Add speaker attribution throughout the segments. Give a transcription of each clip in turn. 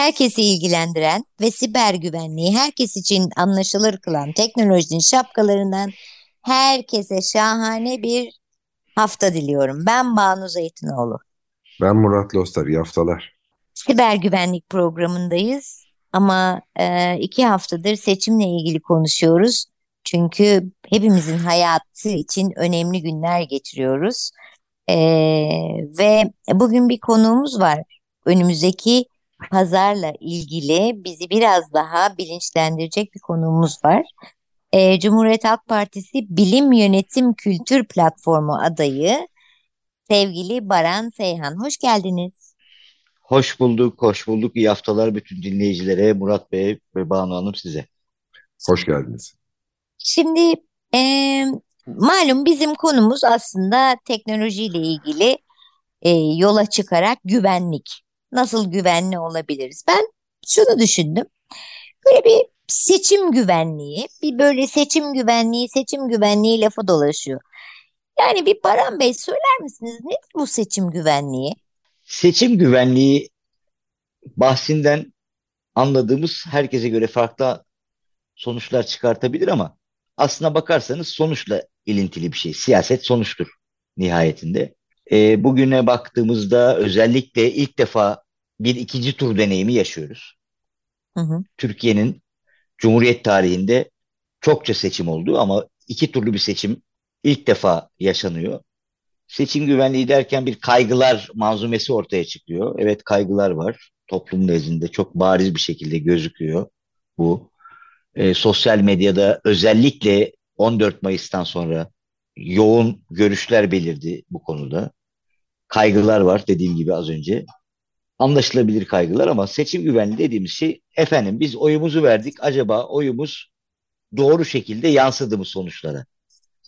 Speaker 1: Herkesi ilgilendiren ve siber güvenliği herkes için anlaşılır kılan teknolojinin şapkalarından herkese şahane bir hafta diliyorum. Ben Banu Zeytinoğlu.
Speaker 2: Ben Murat Lostar. İyi haftalar.
Speaker 1: Siber güvenlik programındayız ama e, iki haftadır seçimle ilgili konuşuyoruz. Çünkü hepimizin hayatı için önemli günler geçiriyoruz. E, ve bugün bir konuğumuz var. Önümüzdeki pazarla ilgili bizi biraz daha bilinçlendirecek bir konuğumuz var. E, Cumhuriyet Halk Partisi Bilim Yönetim Kültür Platformu adayı sevgili Baran Seyhan. Hoş geldiniz.
Speaker 3: Hoş bulduk, hoş bulduk. İyi haftalar bütün dinleyicilere, Murat Bey ve Banu Hanım size.
Speaker 2: Hoş geldiniz.
Speaker 1: Şimdi e, malum bizim konumuz aslında teknolojiyle ilgili e, yola çıkarak güvenlik nasıl güvenli olabiliriz? Ben şunu düşündüm. Böyle bir seçim güvenliği, bir böyle seçim güvenliği, seçim güvenliği lafı dolaşıyor. Yani bir Baran Bey söyler misiniz nedir bu seçim güvenliği?
Speaker 3: Seçim güvenliği bahsinden anladığımız herkese göre farklı sonuçlar çıkartabilir ama aslına bakarsanız sonuçla ilintili bir şey. Siyaset sonuçtur nihayetinde e, bugüne baktığımızda özellikle ilk defa bir ikinci tur deneyimi yaşıyoruz. Türkiye'nin Cumhuriyet tarihinde çokça seçim oldu ama iki turlu bir seçim ilk defa yaşanıyor. Seçim güvenliği derken bir kaygılar manzumesi ortaya çıkıyor. Evet kaygılar var. Toplum nezdinde çok bariz bir şekilde gözüküyor bu. E, sosyal medyada özellikle 14 Mayıs'tan sonra yoğun görüşler belirdi bu konuda kaygılar var dediğim gibi az önce. Anlaşılabilir kaygılar ama seçim güvenliği dediğimiz şey efendim biz oyumuzu verdik acaba oyumuz doğru şekilde yansıdı mı sonuçlara?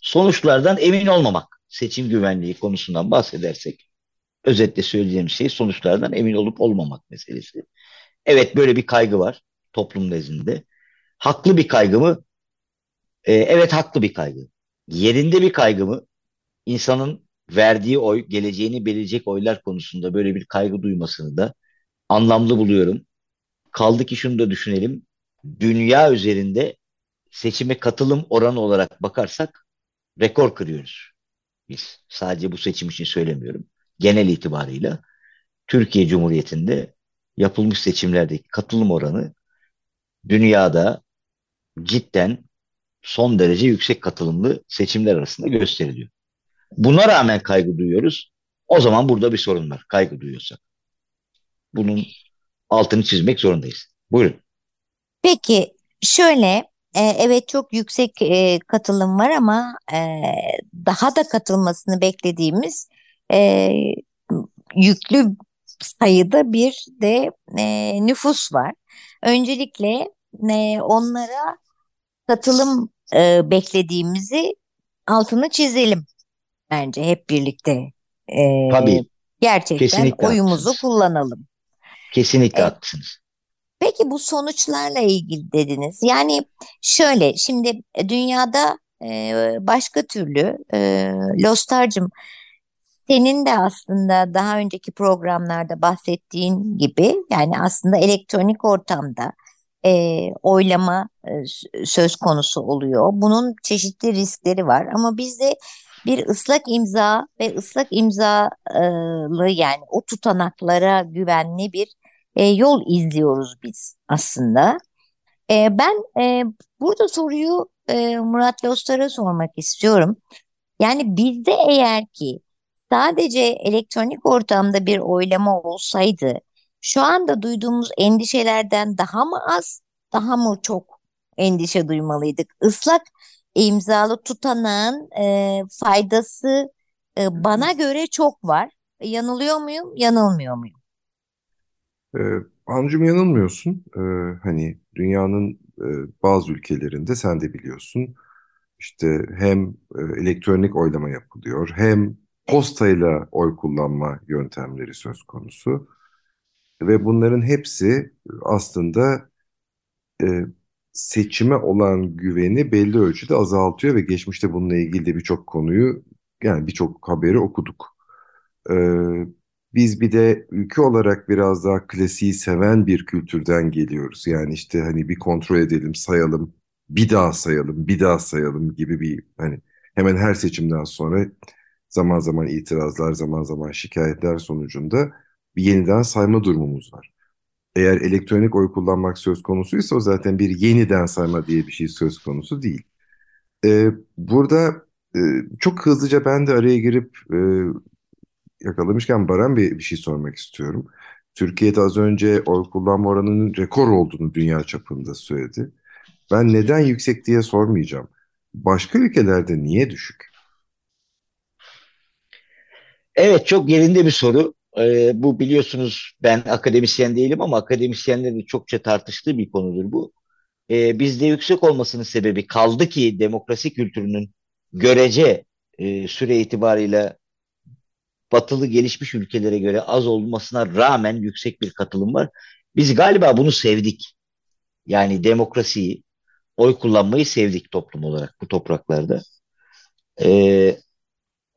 Speaker 3: Sonuçlardan emin olmamak seçim güvenliği konusundan bahsedersek özetle söyleyeceğim şey sonuçlardan emin olup olmamak meselesi. Evet böyle bir kaygı var toplum nezdinde. Haklı bir kaygı mı? Ee, evet haklı bir kaygı. Yerinde bir kaygı mı? İnsanın verdiği oy geleceğini belirleyecek oylar konusunda böyle bir kaygı duymasını da anlamlı buluyorum. Kaldı ki şunu da düşünelim. Dünya üzerinde seçime katılım oranı olarak bakarsak rekor kırıyoruz. Biz sadece bu seçim için söylemiyorum. Genel itibarıyla Türkiye Cumhuriyeti'nde yapılmış seçimlerdeki katılım oranı dünyada cidden son derece yüksek katılımlı seçimler arasında gösteriliyor. Buna rağmen kaygı duyuyoruz. O zaman burada bir sorun var. Kaygı duyuyorsak. Bunun altını çizmek zorundayız. Buyurun.
Speaker 1: Peki şöyle evet çok yüksek e, katılım var ama e, daha da katılmasını beklediğimiz e, yüklü sayıda bir de e, nüfus var. Öncelikle e, onlara katılım e, beklediğimizi altını çizelim bence hep birlikte e, Tabii. gerçekten Kesinlikle oyumuzu haklısınız. kullanalım.
Speaker 3: Kesinlikle e, haklısınız.
Speaker 1: Peki bu sonuçlarla ilgili dediniz. Yani şöyle şimdi dünyada e, başka türlü e, Lostar'cığım senin de aslında daha önceki programlarda bahsettiğin gibi yani aslında elektronik ortamda e, oylama e, söz konusu oluyor. Bunun çeşitli riskleri var ama bizde bir ıslak imza ve ıslak imzalı yani o tutanaklara güvenli bir e, yol izliyoruz biz aslında. E, ben e, burada soruyu e, Murat Lostar'a sormak istiyorum. Yani bizde eğer ki sadece elektronik ortamda bir oylama olsaydı Şu anda duyduğumuz endişelerden daha mı az, daha mı çok endişe duymalıydık? Islak imzalı tutanağın e, faydası e, bana göre çok var. Yanılıyor muyum, yanılmıyor muyum?
Speaker 2: Ee, Ancu'm yanılmıyorsun. Ee, hani dünyanın e, bazı ülkelerinde sen de biliyorsun işte hem e, elektronik oylama yapılıyor hem postayla oy kullanma yöntemleri söz konusu. Ve bunların hepsi aslında e, seçime olan güveni belli ölçüde azaltıyor ve geçmişte bununla ilgili de birçok konuyu yani birçok haberi okuduk. Ee, biz bir de ülke olarak biraz daha klasiği seven bir kültürden geliyoruz. Yani işte hani bir kontrol edelim, sayalım, bir daha sayalım, bir daha sayalım gibi bir hani hemen her seçimden sonra zaman zaman itirazlar, zaman zaman şikayetler sonucunda bir yeniden sayma durumumuz var. Eğer elektronik oy kullanmak söz konusuysa o zaten bir yeniden sayma diye bir şey söz konusu değil. Ee, burada e, çok hızlıca ben de araya girip e, yakalamışken Baran bir, bir şey sormak istiyorum. Türkiye'de az önce oy kullanma oranının rekor olduğunu dünya çapında söyledi. Ben neden yüksek diye sormayacağım. Başka ülkelerde niye düşük?
Speaker 3: Evet çok yerinde bir soru. Ee, bu biliyorsunuz ben akademisyen değilim ama akademisyenlerin de çokça tartıştığı bir konudur bu. Ee, bizde yüksek olmasının sebebi kaldı ki demokrasi kültürünün görece e, süre itibariyle batılı gelişmiş ülkelere göre az olmasına rağmen yüksek bir katılım var. Biz galiba bunu sevdik. Yani demokrasiyi, oy kullanmayı sevdik toplum olarak bu topraklarda. Ee,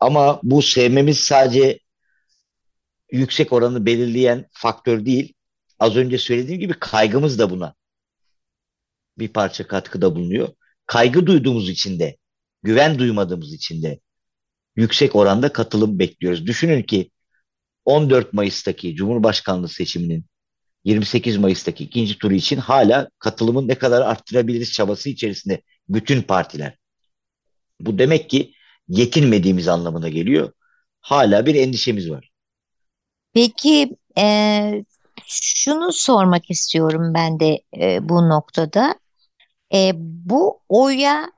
Speaker 3: ama bu sevmemiz sadece yüksek oranı belirleyen faktör değil. Az önce söylediğim gibi kaygımız da buna bir parça katkıda bulunuyor. Kaygı duyduğumuz için de, güven duymadığımız için de yüksek oranda katılım bekliyoruz. Düşünün ki 14 Mayıs'taki Cumhurbaşkanlığı seçiminin 28 Mayıs'taki ikinci turu için hala katılımın ne kadar arttırabiliriz çabası içerisinde bütün partiler. Bu demek ki yetinmediğimiz anlamına geliyor. Hala bir endişemiz var.
Speaker 1: Peki e, şunu sormak istiyorum ben de e, bu noktada. E, bu oya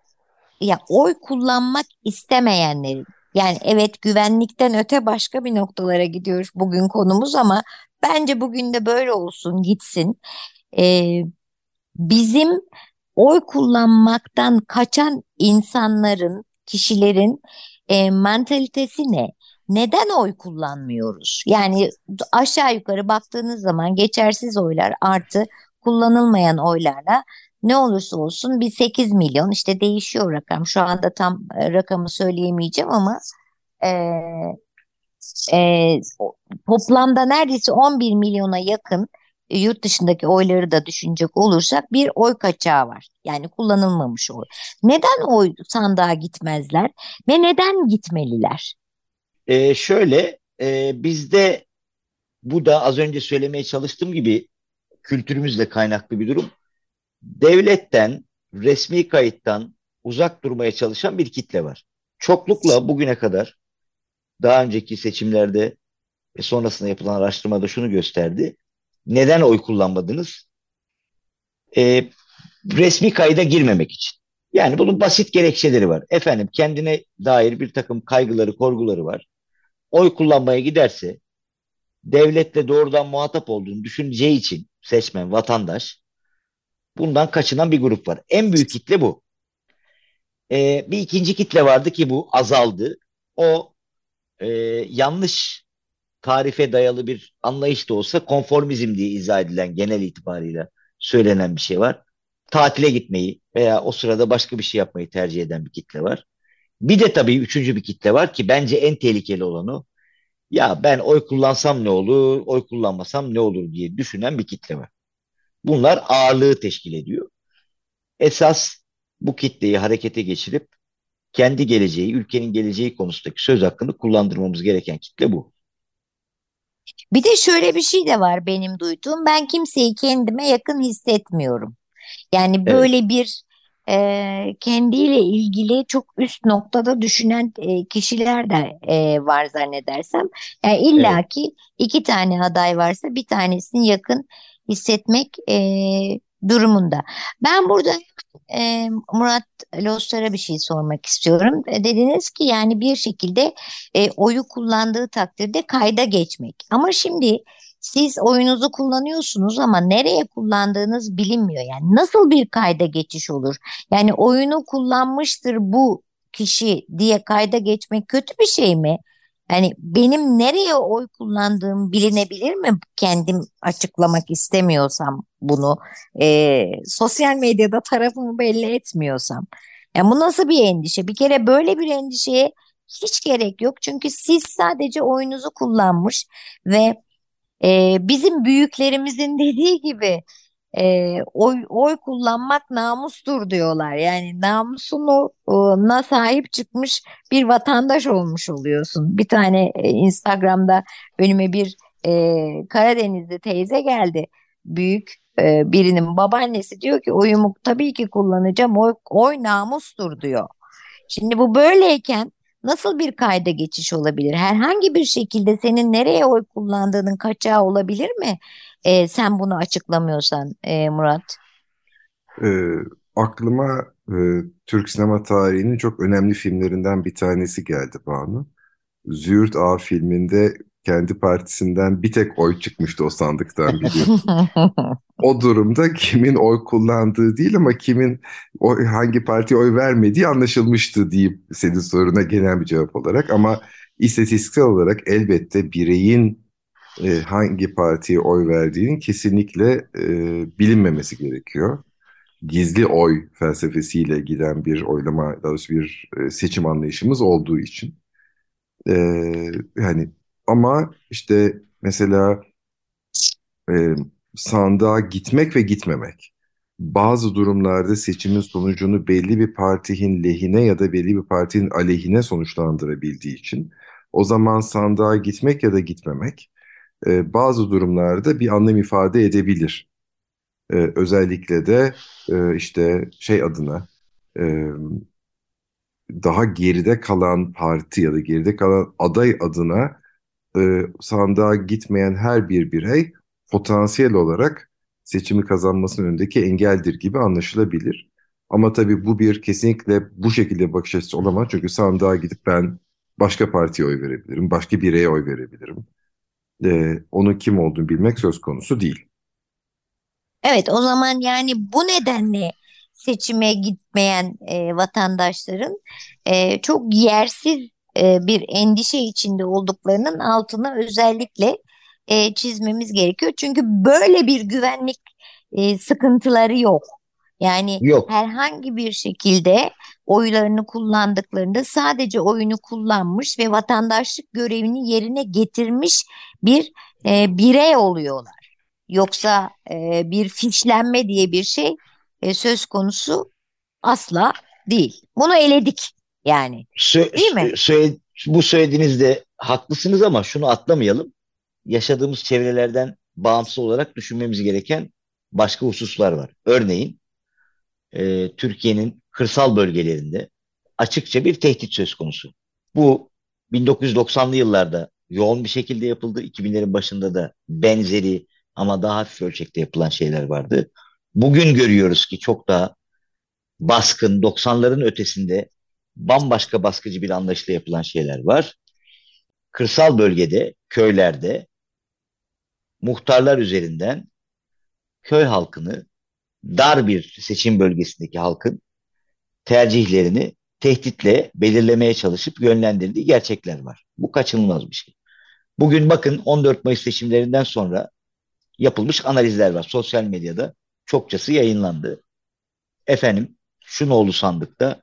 Speaker 1: ya oy kullanmak istemeyenlerin yani evet güvenlikten öte başka bir noktalara gidiyoruz bugün konumuz ama bence bugün de böyle olsun gitsin. Ee, bizim oy kullanmaktan kaçan insanların, kişilerin e, mantalitesi ne? Neden oy kullanmıyoruz? Yani aşağı yukarı baktığınız zaman geçersiz oylar artı kullanılmayan oylarla ne olursa olsun bir 8 milyon işte değişiyor rakam. Şu anda tam e, rakamı söyleyemeyeceğim ama e, e, toplamda neredeyse 11 milyona yakın e, yurt dışındaki oyları da düşünecek olursak bir oy kaçağı var. Yani kullanılmamış oy. Neden oy sandığa gitmezler ve neden gitmeliler?
Speaker 3: Ee, şöyle e, bizde bu da az önce söylemeye çalıştığım gibi kültürümüzle kaynaklı bir durum devletten, resmi kayıttan uzak durmaya çalışan bir kitle var. Çoklukla bugüne kadar daha önceki seçimlerde ve sonrasında yapılan araştırmada şunu gösterdi. Neden oy kullanmadınız? Ee, resmi kayda girmemek için. Yani bunun basit gerekçeleri var. Efendim kendine dair bir takım kaygıları, korguları var. Oy kullanmaya giderse devletle doğrudan muhatap olduğunu düşüneceği için seçmen, vatandaş Bundan kaçınan bir grup var. En büyük kitle bu. Ee, bir ikinci kitle vardı ki bu azaldı. O e, yanlış tarife dayalı bir anlayış da olsa konformizm diye izah edilen genel itibarıyla söylenen bir şey var. Tatile gitmeyi veya o sırada başka bir şey yapmayı tercih eden bir kitle var. Bir de tabii üçüncü bir kitle var ki bence en tehlikeli olanı ya ben oy kullansam ne olur, oy kullanmasam ne olur diye düşünen bir kitle var. Bunlar ağırlığı teşkil ediyor. Esas bu kitleyi harekete geçirip kendi geleceği, ülkenin geleceği konusundaki söz hakkını kullandırmamız gereken kitle bu.
Speaker 1: Bir de şöyle bir şey de var benim duyduğum. Ben kimseyi kendime yakın hissetmiyorum. Yani böyle evet. bir e, kendiyle ilgili çok üst noktada düşünen e, kişiler de e, var zannedersem. Yani illa
Speaker 3: Evet.
Speaker 1: ki iki tane aday varsa bir tanesini yakın hissetmek e, durumunda. Ben burada e, Murat Lostar'a bir şey sormak istiyorum. E, dediniz ki yani bir şekilde e, oyu kullandığı takdirde kayda geçmek. Ama şimdi siz oyunuzu kullanıyorsunuz ama nereye kullandığınız bilinmiyor. Yani nasıl bir kayda geçiş olur? Yani oyunu kullanmıştır bu kişi diye kayda geçmek kötü bir şey mi? Yani benim nereye oy kullandığım bilinebilir mi? Kendim açıklamak istemiyorsam bunu, e, sosyal medyada tarafımı belli etmiyorsam. Yani bu nasıl bir endişe? Bir kere böyle bir endişeye hiç gerek yok. Çünkü siz sadece oyunuzu kullanmış ve e, bizim büyüklerimizin dediği gibi e, oy, oy kullanmak namustur diyorlar. Yani namusuna sahip çıkmış bir vatandaş olmuş oluyorsun. Bir tane e, Instagram'da önüme bir e, Karadenizli teyze geldi. Büyük e, birinin babaannesi diyor ki oyumu tabii ki kullanacağım. Oy, oy namustur diyor. Şimdi bu böyleyken nasıl bir kayda geçiş olabilir? Herhangi bir şekilde senin nereye oy kullandığının kaçağı olabilir mi? Ee, sen bunu açıklamıyorsan e, Murat.
Speaker 2: E, aklıma e, Türk sinema tarihinin çok önemli filmlerinden bir tanesi geldi Banu. Züğürt Ağa filminde kendi partisinden bir tek oy çıkmıştı o sandıktan biliyorsun. O durumda kimin oy kullandığı değil ama kimin oy, hangi partiye oy vermediği anlaşılmıştı deyip senin soruna genel bir cevap olarak. Ama istatistiksel olarak elbette bireyin e, hangi partiye oy verdiğinin kesinlikle e, bilinmemesi gerekiyor. Gizli oy felsefesiyle giden bir oylama, daha doğrusu bir e, seçim anlayışımız olduğu için. E, yani ama işte mesela e, sandığa gitmek ve gitmemek. Bazı durumlarda seçimin sonucunu belli bir partinin lehine ya da belli bir partinin aleyhine sonuçlandırabildiği için o zaman sandığa gitmek ya da gitmemek e, bazı durumlarda bir anlam ifade edebilir. E, özellikle de e, işte şey adına e, daha geride kalan parti ya da geride kalan aday adına e, sandığa gitmeyen her bir birey potansiyel olarak seçimi kazanmasının önündeki engeldir gibi anlaşılabilir. Ama tabii bu bir kesinlikle bu şekilde bakış açısı olamaz. Çünkü sandığa gidip ben başka partiye oy verebilirim, başka bireye oy verebilirim. Ee, onun kim olduğunu bilmek söz konusu değil.
Speaker 1: Evet, o zaman yani bu nedenle seçime gitmeyen e, vatandaşların e, çok yersiz e, bir endişe içinde olduklarının altına özellikle e, çizmemiz gerekiyor. Çünkü böyle bir güvenlik e, sıkıntıları yok. Yani
Speaker 3: Yok.
Speaker 1: herhangi bir şekilde oylarını kullandıklarında sadece oyunu kullanmış ve vatandaşlık görevini yerine getirmiş bir e, birey oluyorlar. Yoksa e, bir fişlenme diye bir şey e, söz konusu asla değil. Bunu eledik yani.
Speaker 3: Sö-
Speaker 1: Değil mi?
Speaker 3: sö- bu söylediğinizde haklısınız ama şunu atlamayalım. Yaşadığımız çevrelerden bağımsız olarak düşünmemiz gereken başka hususlar var. Örneğin e, Türkiye'nin kırsal bölgelerinde açıkça bir tehdit söz konusu. Bu 1990'lı yıllarda yoğun bir şekilde yapıldı. 2000'lerin başında da benzeri ama daha hafif ölçekte yapılan şeyler vardı. Bugün görüyoruz ki çok daha baskın, 90'ların ötesinde bambaşka baskıcı bir anlayışla yapılan şeyler var. Kırsal bölgede, köylerde muhtarlar üzerinden köy halkını dar bir seçim bölgesindeki halkın tercihlerini tehditle belirlemeye çalışıp yönlendirdiği gerçekler var. Bu kaçınılmaz bir şey. Bugün bakın 14 Mayıs seçimlerinden sonra yapılmış analizler var. Sosyal medyada çokçası yayınlandı. Efendim şu nolu sandıkta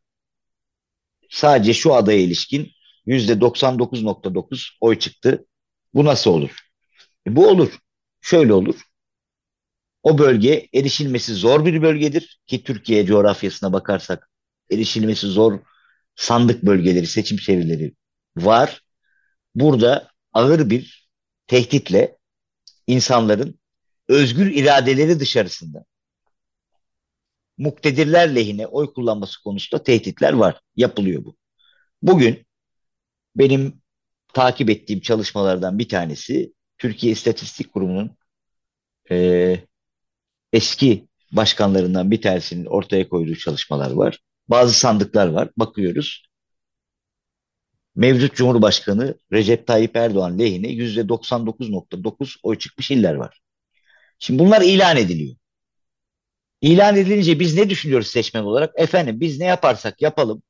Speaker 3: sadece şu adaya ilişkin %99.9 oy çıktı. Bu nasıl olur? E, bu olur. Şöyle olur. O bölge erişilmesi zor bir bölgedir ki Türkiye coğrafyasına bakarsak erişilmesi zor sandık bölgeleri, seçim çevreleri var. Burada ağır bir tehditle insanların özgür iradeleri dışarısında muktedirler lehine oy kullanması konusunda tehditler var. Yapılıyor bu. Bugün benim takip ettiğim çalışmalardan bir tanesi Türkiye İstatistik Kurumu'nun e, eski başkanlarından bir tanesinin ortaya koyduğu çalışmalar var. Bazı sandıklar var. Bakıyoruz. Mevcut Cumhurbaşkanı Recep Tayyip Erdoğan lehine %99.9 oy çıkmış iller var. Şimdi bunlar ilan ediliyor. İlan edilince biz ne düşünüyoruz seçmen olarak? Efendim biz ne yaparsak yapalım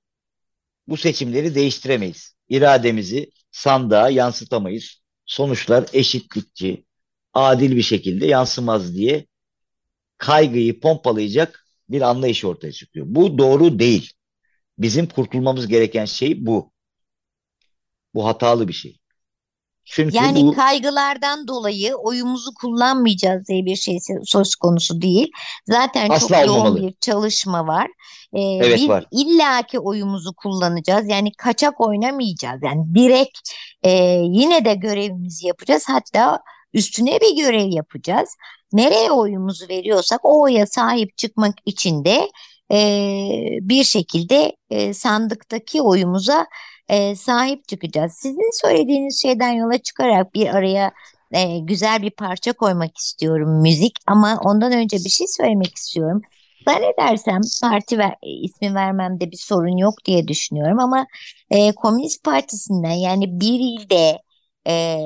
Speaker 3: bu seçimleri değiştiremeyiz. İrademizi sandığa yansıtamayız. Sonuçlar eşitlikçi, adil bir şekilde yansımaz diye kaygıyı pompalayacak bir anlayış ortaya çıkıyor. Bu doğru değil. Bizim kurtulmamız gereken şey bu. Bu hatalı bir şey.
Speaker 1: Çünkü yani bu... kaygılardan dolayı oyumuzu kullanmayacağız diye bir şey söz konusu değil. Zaten Asla çok yoğun bir çalışma var. Ee, evet bir var. illaki oyumuzu kullanacağız. Yani kaçak oynamayacağız. Yani direkt e, yine de görevimizi yapacağız. Hatta üstüne bir görev yapacağız. Nereye oyumuzu veriyorsak o oya sahip çıkmak için de e, bir şekilde e, sandıktaki oyumuza e, sahip çıkacağız. Sizin söylediğiniz şeyden yola çıkarak bir araya e, güzel bir parça koymak istiyorum müzik ama ondan önce bir şey söylemek istiyorum. Ben ne dersem parti ver, ismi vermemde bir sorun yok diye düşünüyorum ama e, Komünist Partisi'nden yani bir ilde e,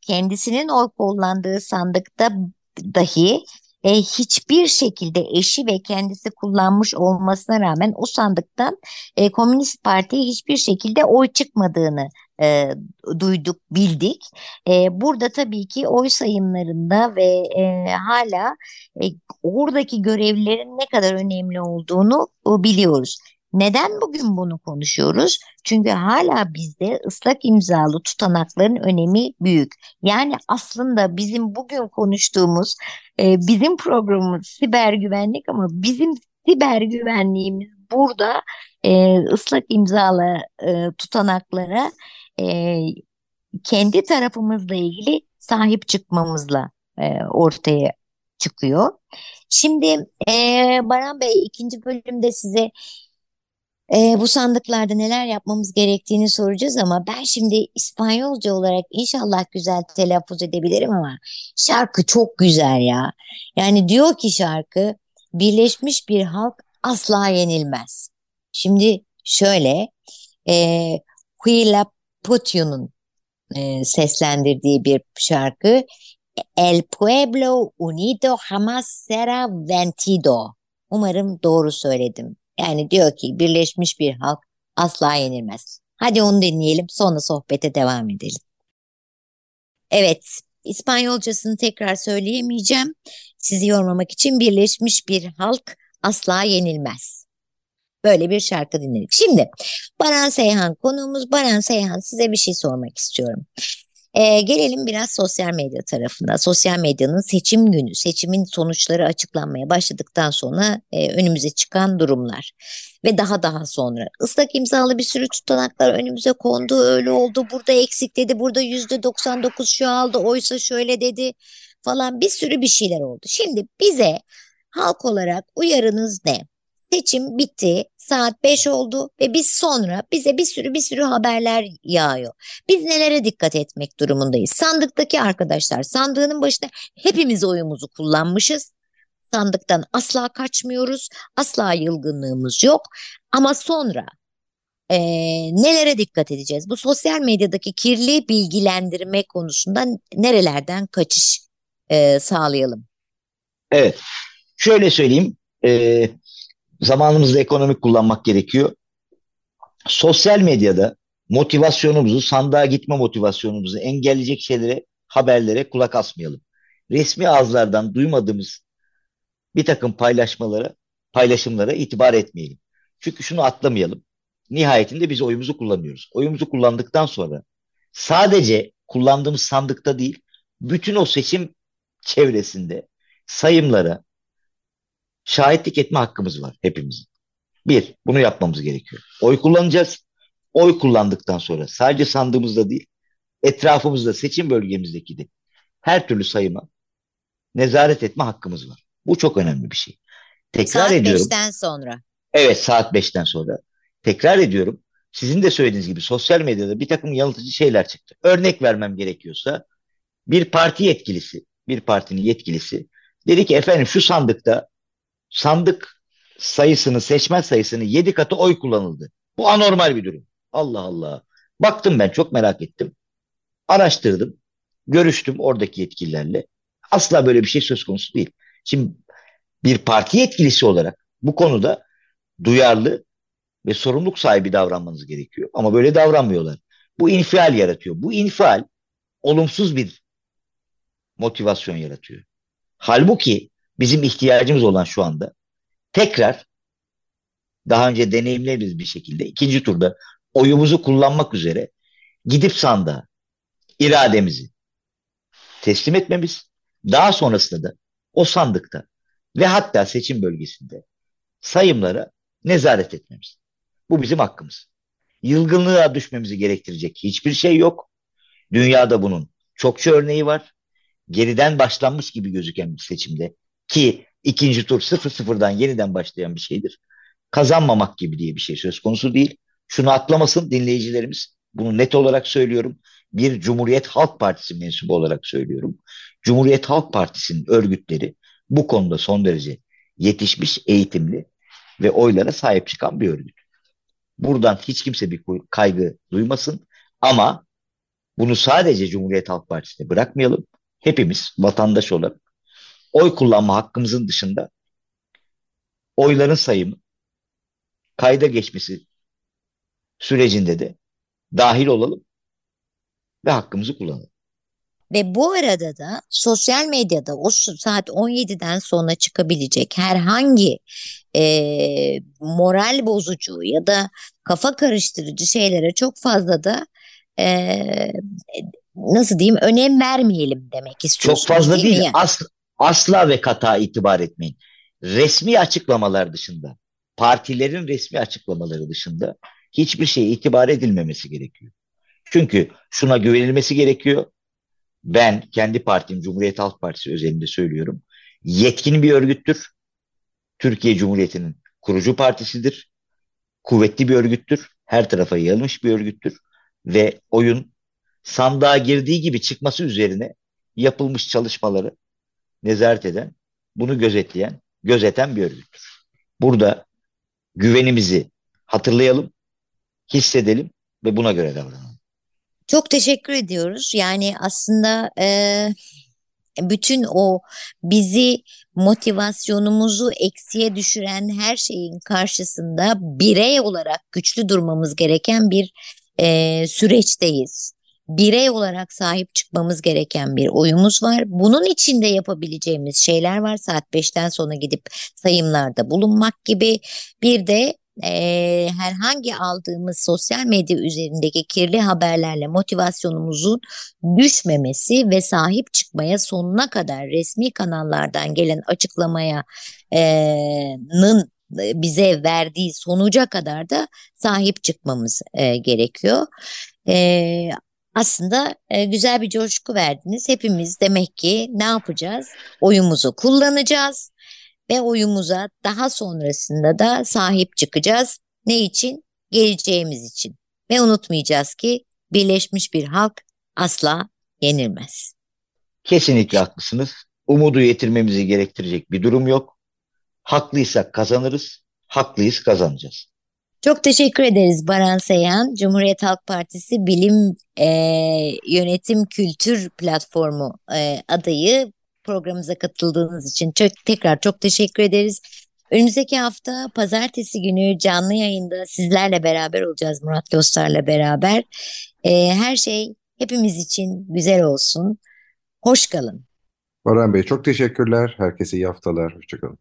Speaker 1: kendisinin oy kullandığı sandıkta dahi e, hiçbir şekilde eşi ve kendisi kullanmış olmasına rağmen o sandıktan e, Komünist Parti'ye hiçbir şekilde oy çıkmadığını e, duyduk, bildik. E, burada tabii ki oy sayımlarında ve e, hala e, oradaki görevlilerin ne kadar önemli olduğunu o, biliyoruz. Neden bugün bunu konuşuyoruz? Çünkü hala bizde ıslak imzalı tutanakların önemi büyük. Yani aslında bizim bugün konuştuğumuz e, bizim programımız siber güvenlik ama bizim siber güvenliğimiz burada e, ıslak imzalı e, tutanaklara e, kendi tarafımızla ilgili sahip çıkmamızla e, ortaya çıkıyor. Şimdi e, Baran Bey ikinci bölümde size e, bu sandıklarda neler yapmamız gerektiğini soracağız ama ben şimdi İspanyolca olarak inşallah güzel telaffuz edebilirim ama şarkı çok güzel ya. Yani diyor ki şarkı birleşmiş bir halk asla yenilmez. Şimdi şöyle e, Huila Putyu'nun e, seslendirdiği bir şarkı El pueblo unido jamás será vencido. Umarım doğru söyledim. Yani diyor ki birleşmiş bir halk asla yenilmez. Hadi onu dinleyelim sonra sohbete devam edelim. Evet, İspanyolcasını tekrar söyleyemeyeceğim. Sizi yormamak için birleşmiş bir halk asla yenilmez. Böyle bir şarkı dinledik. Şimdi Baran Seyhan konuğumuz Baran Seyhan size bir şey sormak istiyorum. E, gelelim biraz sosyal medya tarafına. Sosyal medyanın seçim günü, seçimin sonuçları açıklanmaya başladıktan sonra e, önümüze çıkan durumlar. Ve daha daha sonra ıslak imzalı bir sürü tutanaklar önümüze kondu. Öyle oldu, burada eksik dedi, burada yüzde 99 şu aldı, oysa şöyle dedi falan bir sürü bir şeyler oldu. Şimdi bize halk olarak uyarınız ne? Seçim bitti. Saat 5 oldu ve biz sonra bize bir sürü bir sürü haberler yağıyor. Biz nelere dikkat etmek durumundayız? Sandıktaki arkadaşlar sandığının başında hepimiz oyumuzu kullanmışız. Sandıktan asla kaçmıyoruz. Asla yılgınlığımız yok. Ama sonra e, nelere dikkat edeceğiz? Bu sosyal medyadaki kirli bilgilendirme konusunda nerelerden kaçış e, sağlayalım?
Speaker 3: Evet. Şöyle söyleyeyim. E, zamanımızda ekonomik kullanmak gerekiyor. Sosyal medyada motivasyonumuzu, sandığa gitme motivasyonumuzu engelleyecek şeylere, haberlere kulak asmayalım. Resmi ağızlardan duymadığımız bir takım paylaşmalara, paylaşımlara itibar etmeyelim. Çünkü şunu atlamayalım. Nihayetinde biz oyumuzu kullanıyoruz. Oyumuzu kullandıktan sonra sadece kullandığımız sandıkta değil, bütün o seçim çevresinde sayımlara, şahitlik etme hakkımız var hepimizin. Bir, bunu yapmamız gerekiyor. Oy kullanacağız. Oy kullandıktan sonra sadece sandığımızda değil, etrafımızda, seçim bölgemizdeki de her türlü sayıma nezaret etme hakkımız var. Bu çok önemli bir şey. Tekrar
Speaker 1: Saat
Speaker 3: ediyorum.
Speaker 1: 5'ten sonra.
Speaker 3: Evet saat 5'ten sonra. Tekrar ediyorum. Sizin de söylediğiniz gibi sosyal medyada bir takım yanıltıcı şeyler çıktı. Örnek vermem gerekiyorsa bir parti yetkilisi, bir partinin yetkilisi dedi ki efendim şu sandıkta sandık sayısını, seçmen sayısını 7 katı oy kullanıldı. Bu anormal bir durum. Allah Allah. Baktım ben çok merak ettim. Araştırdım. Görüştüm oradaki yetkililerle. Asla böyle bir şey söz konusu değil. Şimdi bir parti yetkilisi olarak bu konuda duyarlı ve sorumluluk sahibi davranmanız gerekiyor. Ama böyle davranmıyorlar. Bu infial yaratıyor. Bu infial olumsuz bir motivasyon yaratıyor. Halbuki bizim ihtiyacımız olan şu anda tekrar daha önce deneyimleriz bir şekilde ikinci turda oyumuzu kullanmak üzere gidip sandığa irademizi teslim etmemiz, daha sonrasında da o sandıkta ve hatta seçim bölgesinde sayımlara nezaret etmemiz. Bu bizim hakkımız. Yılgınlığa düşmemizi gerektirecek hiçbir şey yok. Dünyada bunun çokça örneği var. Geriden başlanmış gibi gözüken bir seçimde ki ikinci tur sıfır sıfırdan yeniden başlayan bir şeydir. Kazanmamak gibi diye bir şey söz konusu değil. Şunu atlamasın dinleyicilerimiz. Bunu net olarak söylüyorum. Bir Cumhuriyet Halk Partisi mensubu olarak söylüyorum. Cumhuriyet Halk Partisi'nin örgütleri bu konuda son derece yetişmiş, eğitimli ve oylara sahip çıkan bir örgüt. Buradan hiç kimse bir kaygı duymasın ama bunu sadece Cumhuriyet Halk Partisi'ne bırakmayalım. Hepimiz vatandaş olarak oy kullanma hakkımızın dışında oyların sayımı kayda geçmesi sürecinde de dahil olalım ve hakkımızı kullanalım.
Speaker 1: Ve bu arada da sosyal medyada o saat 17'den sonra çıkabilecek herhangi e, moral bozucu ya da kafa karıştırıcı şeylere çok fazla da e, nasıl diyeyim önem vermeyelim demek istiyorsunuz.
Speaker 3: Çok fazla değil,
Speaker 1: değil
Speaker 3: as, asla ve kata itibar etmeyin. Resmi açıklamalar dışında, partilerin resmi açıklamaları dışında hiçbir şeye itibar edilmemesi gerekiyor. Çünkü şuna güvenilmesi gerekiyor. Ben kendi partim Cumhuriyet Halk Partisi özelinde söylüyorum. Yetkin bir örgüttür. Türkiye Cumhuriyeti'nin kurucu partisidir. Kuvvetli bir örgüttür. Her tarafa yayılmış bir örgüttür. Ve oyun sandığa girdiği gibi çıkması üzerine yapılmış çalışmaları nezaret eden, bunu gözetleyen, gözeten bir örgüttür. Burada güvenimizi hatırlayalım, hissedelim ve buna göre davranalım.
Speaker 1: Çok teşekkür ediyoruz. Yani aslında e, bütün o bizi motivasyonumuzu eksiye düşüren her şeyin karşısında birey olarak güçlü durmamız gereken bir e, süreçteyiz. Birey olarak sahip çıkmamız gereken bir oyumuz var. Bunun içinde yapabileceğimiz şeyler var. Saat 5'ten sonra gidip sayımlarda bulunmak gibi. Bir de e, herhangi aldığımız sosyal medya üzerindeki kirli haberlerle motivasyonumuzun düşmemesi ve sahip çıkmaya sonuna kadar resmi kanallardan gelen açıklamayanın bize verdiği sonuca kadar da sahip çıkmamız e, gerekiyor. E, aslında e, güzel bir coşku verdiniz. Hepimiz demek ki ne yapacağız? Oyumuzu kullanacağız ve oyumuza daha sonrasında da sahip çıkacağız. Ne için? Geleceğimiz için. Ve unutmayacağız ki birleşmiş bir halk asla yenilmez.
Speaker 3: Kesinlikle haklısınız. Umudu yetirmemizi gerektirecek bir durum yok. Haklıysak kazanırız, haklıyız kazanacağız.
Speaker 1: Çok teşekkür ederiz Baran Seyhan. Cumhuriyet Halk Partisi Bilim e, Yönetim Kültür Platformu e, adayı programımıza katıldığınız için çok, tekrar çok teşekkür ederiz. Önümüzdeki hafta pazartesi günü canlı yayında sizlerle beraber olacağız Murat Lostar'la beraber. Ee, her şey hepimiz için güzel olsun. Hoş kalın.
Speaker 2: Baran Bey çok teşekkürler. Herkese iyi haftalar. Hoşçakalın.